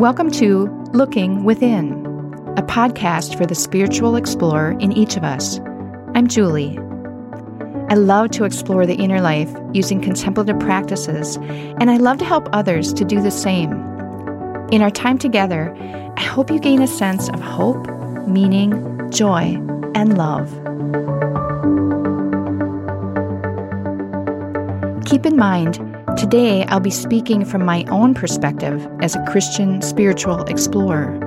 Welcome to Looking Within, a podcast for the spiritual explorer in each of us. I'm Julie. I love to explore the inner life using contemplative practices, and I love to help others to do the same. In our time together, I hope you gain a sense of hope, meaning, joy, and love. Keep in mind, today I'll be speaking from my own perspective as a Christian spiritual explorer.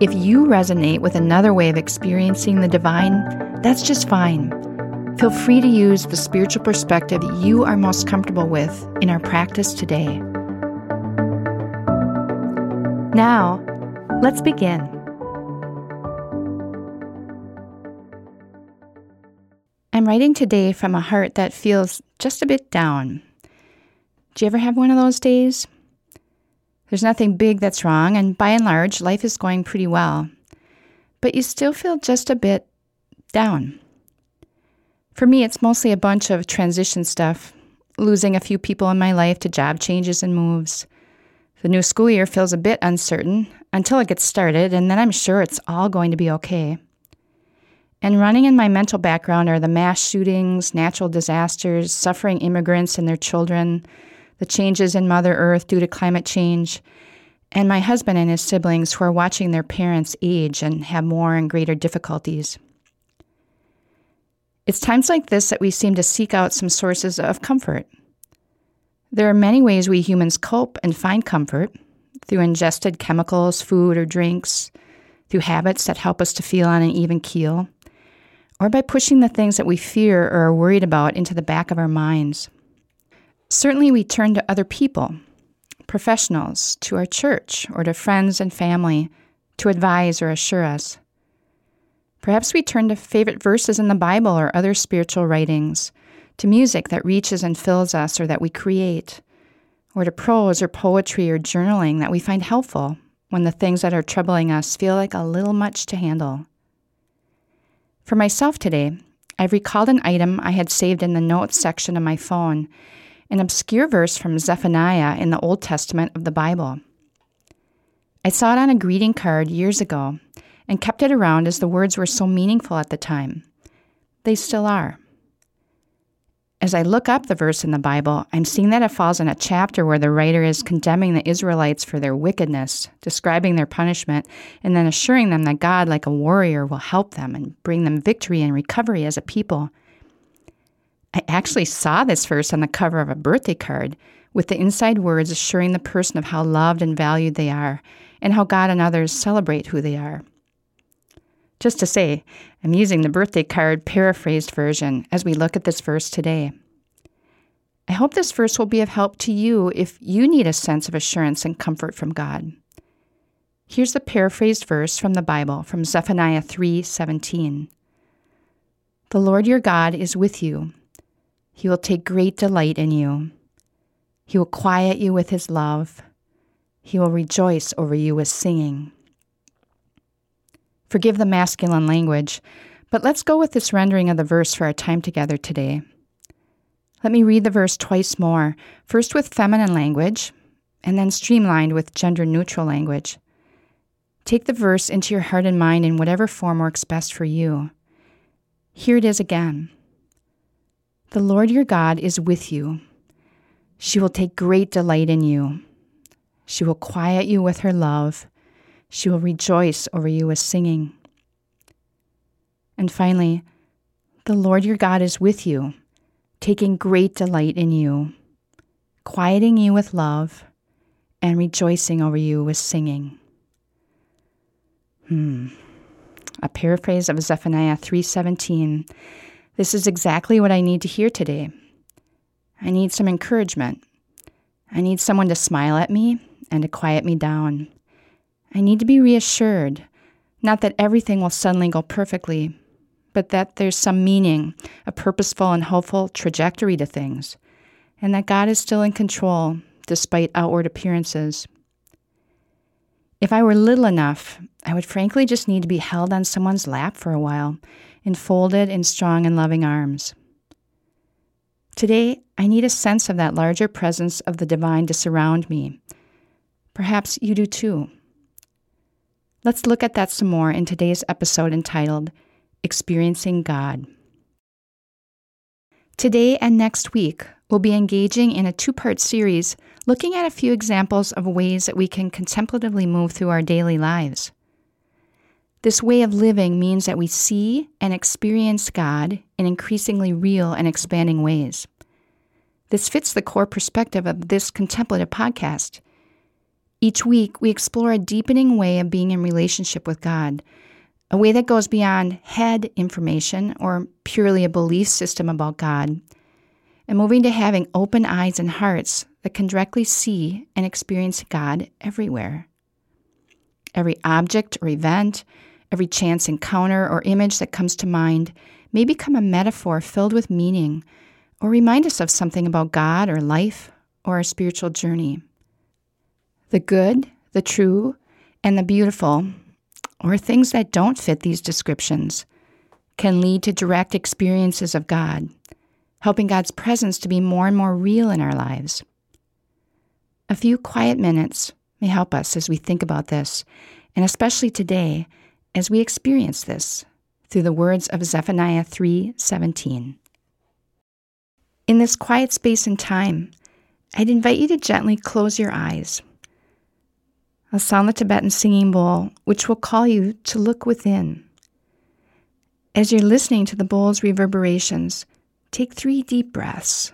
If you resonate with another way of experiencing the divine, that's just fine. Feel free to use the spiritual perspective you are most comfortable with in our practice today. Now, let's begin. I'm writing today from a heart that feels just a bit down. Do you ever have one of those days? There's nothing big that's wrong, and by and large, life is going pretty well. But you still feel just a bit down. For me, it's mostly a bunch of transition stuff, losing a few people in my life to job changes and moves. The new school year feels a bit uncertain until it gets started, and then I'm sure it's all going to be okay. And running in my mental background are the mass shootings, natural disasters, suffering immigrants and their children, the changes in Mother Earth due to climate change, and my husband and his siblings who are watching their parents age and have more and greater difficulties. It's times like this that we seem to seek out some sources of comfort. There are many ways we humans cope and find comfort through ingested chemicals, food, or drinks, through habits that help us to feel on an even keel or by pushing the things that we fear or are worried about into the back of our minds. Certainly, we turn to other people, professionals, to our church, or to friends and family to advise or assure us. Perhaps we turn to favorite verses in the Bible or other spiritual writings, to music that reaches and fills us or that we create, or to prose or poetry or journaling that we find helpful when the things that are troubling us feel like a little much to handle. For myself today, I've recalled an item I had saved in the notes section of my phone, an obscure verse from Zephaniah in the Old Testament of the Bible. I saw it on a greeting card years ago and kept it around as the words were so meaningful at the time. They still are. As I look up the verse in the Bible, I'm seeing that it falls in a chapter where the writer is condemning the Israelites for their wickedness, describing their punishment, and then assuring them that God, like a warrior, will help them and bring them victory and recovery as a people. I actually saw this verse on the cover of a birthday card with the inside words assuring the person of how loved and valued they are and how God and others celebrate who they are. Just to say, I'm using the birthday card paraphrased version as we look at this verse today. I hope this verse will be of help to you if you need a sense of assurance and comfort from God. Here's the paraphrased verse from the Bible from Zephaniah 3:17. The Lord your God is with you. He will take great delight in you. He will quiet you with his love. He will rejoice over you with singing. Forgive the masculine language, but let's go with this rendering of the verse for our time together today. Let me read the verse twice more, first with feminine language, and then streamlined with gender neutral language. Take the verse into your heart and mind in whatever form works best for you. Here it is again The Lord your God is with you. She will take great delight in you. She will quiet you with her love. She will rejoice over you with singing. And finally, the Lord your God is with you, taking great delight in you, quieting you with love, and rejoicing over you with singing. Hmm. A paraphrase of Zephaniah 3:17. This is exactly what I need to hear today. I need some encouragement. I need someone to smile at me and to quiet me down. I need to be reassured, not that everything will suddenly go perfectly, but that there's some meaning, a purposeful and hopeful trajectory to things, and that God is still in control despite outward appearances. If I were little enough, I would frankly just need to be held on someone's lap for a while, enfolded in strong and loving arms. Today, I need a sense of that larger presence of the divine to surround me Perhaps you do too. Let's look at that some more in today's episode entitled Experiencing God. Today and next week, we'll be engaging in a two part series looking at a few examples of ways that we can contemplatively move through our daily lives. This way of living means that we see and experience God in increasingly real and expanding ways. This fits the core perspective of this contemplative podcast. Each week, we explore a deepening way of being in relationship with God, a way that goes beyond head information or purely a belief system about God, and moving to having open eyes and hearts that can directly see and experience God everywhere. Every object or event, every chance encounter or image that comes to mind may become a metaphor filled with meaning or remind us of something about God or life or our spiritual journey. The good, the true, and the beautiful, or things that don't fit these descriptions, can lead to direct experiences of God, helping God's presence to be more and more real in our lives. A few quiet minutes may help us as we think about this, and especially today as we experience this through the words of Zephaniah 3:17. In this quiet space and time, I'd invite you to gently close your eyes. I'll sound the Tibetan singing bowl, which will call you to look within. As you're listening to the bowl's reverberations, take three deep breaths.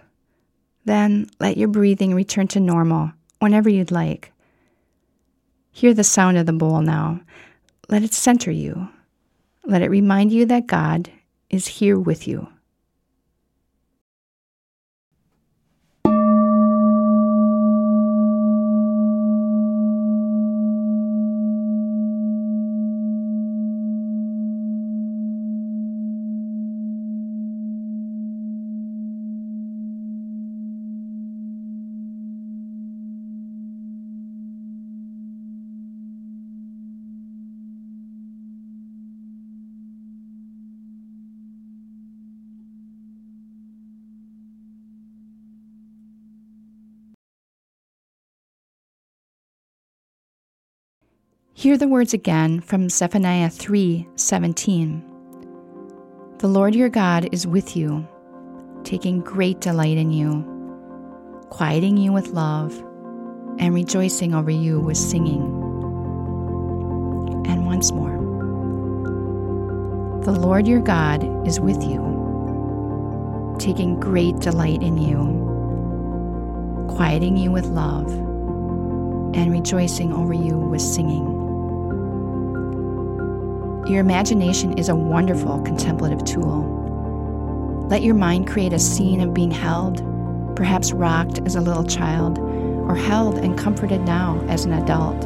Then let your breathing return to normal whenever you'd like. Hear the sound of the bowl now. Let it center you. Let it remind you that God is here with you. Hear the words again from Zephaniah 3:17. The Lord your God is with you, taking great delight in you, quieting you with love, and rejoicing over you with singing. And once more. The Lord your God is with you, taking great delight in you, quieting you with love, and rejoicing over you with singing. Your imagination is a wonderful contemplative tool. Let your mind create a scene of being held, perhaps rocked as a little child, or held and comforted now as an adult.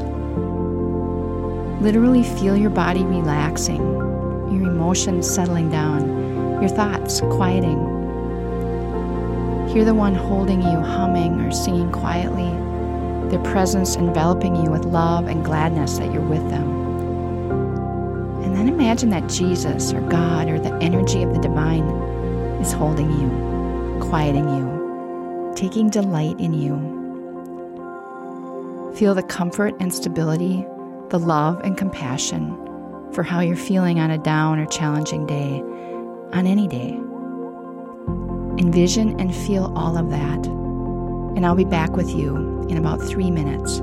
Literally feel your body relaxing, your emotions settling down, your thoughts quieting. Hear the one holding you humming or singing quietly, their presence enveloping you with love and gladness that you're with them. And imagine that Jesus or God or the energy of the divine is holding you, quieting you, taking delight in you. Feel the comfort and stability, the love and compassion for how you're feeling on a down or challenging day, on any day. Envision and feel all of that. And I'll be back with you in about three minutes.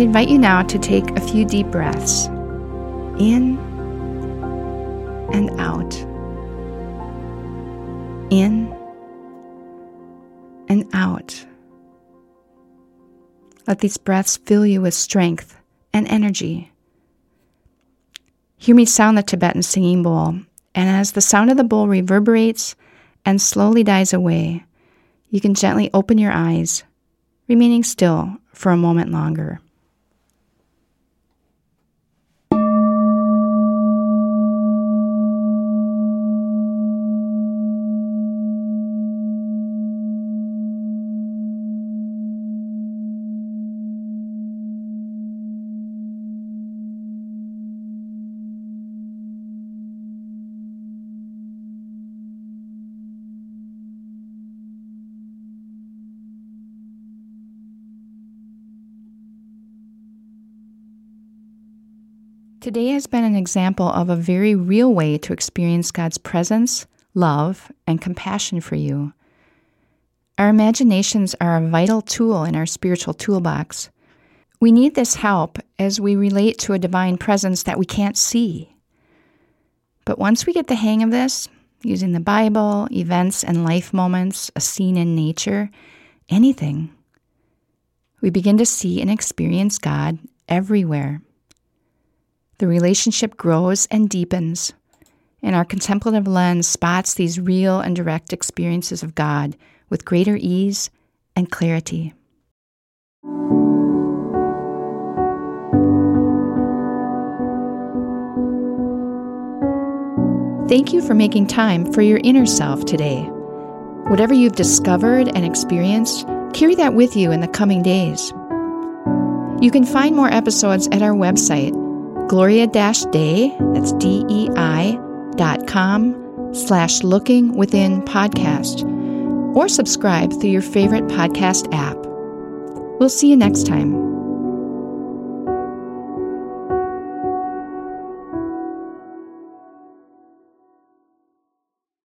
I'd invite you now to take a few deep breaths in and out. In and out. Let these breaths fill you with strength and energy. Hear me sound the Tibetan singing bowl, and as the sound of the bowl reverberates and slowly dies away, you can gently open your eyes, remaining still for a moment longer. Today has been an example of a very real way to experience God's presence, love, and compassion for you. Our imaginations are a vital tool in our spiritual toolbox. We need this help as we relate to a divine presence that we can't see. But once we get the hang of this, using the Bible, events and life moments, a scene in nature, anything, we begin to see and experience God everywhere. The relationship grows and deepens, and our contemplative lens spots these real and direct experiences of God with greater ease and clarity. Thank you for making time for your inner self today. Whatever you've discovered and experienced, carry that with you in the coming days. You can find more episodes at our website, gloria dei, that's D-E-I, dot com slash looking within podcast, or subscribe through your favorite podcast app. We'll see you next time.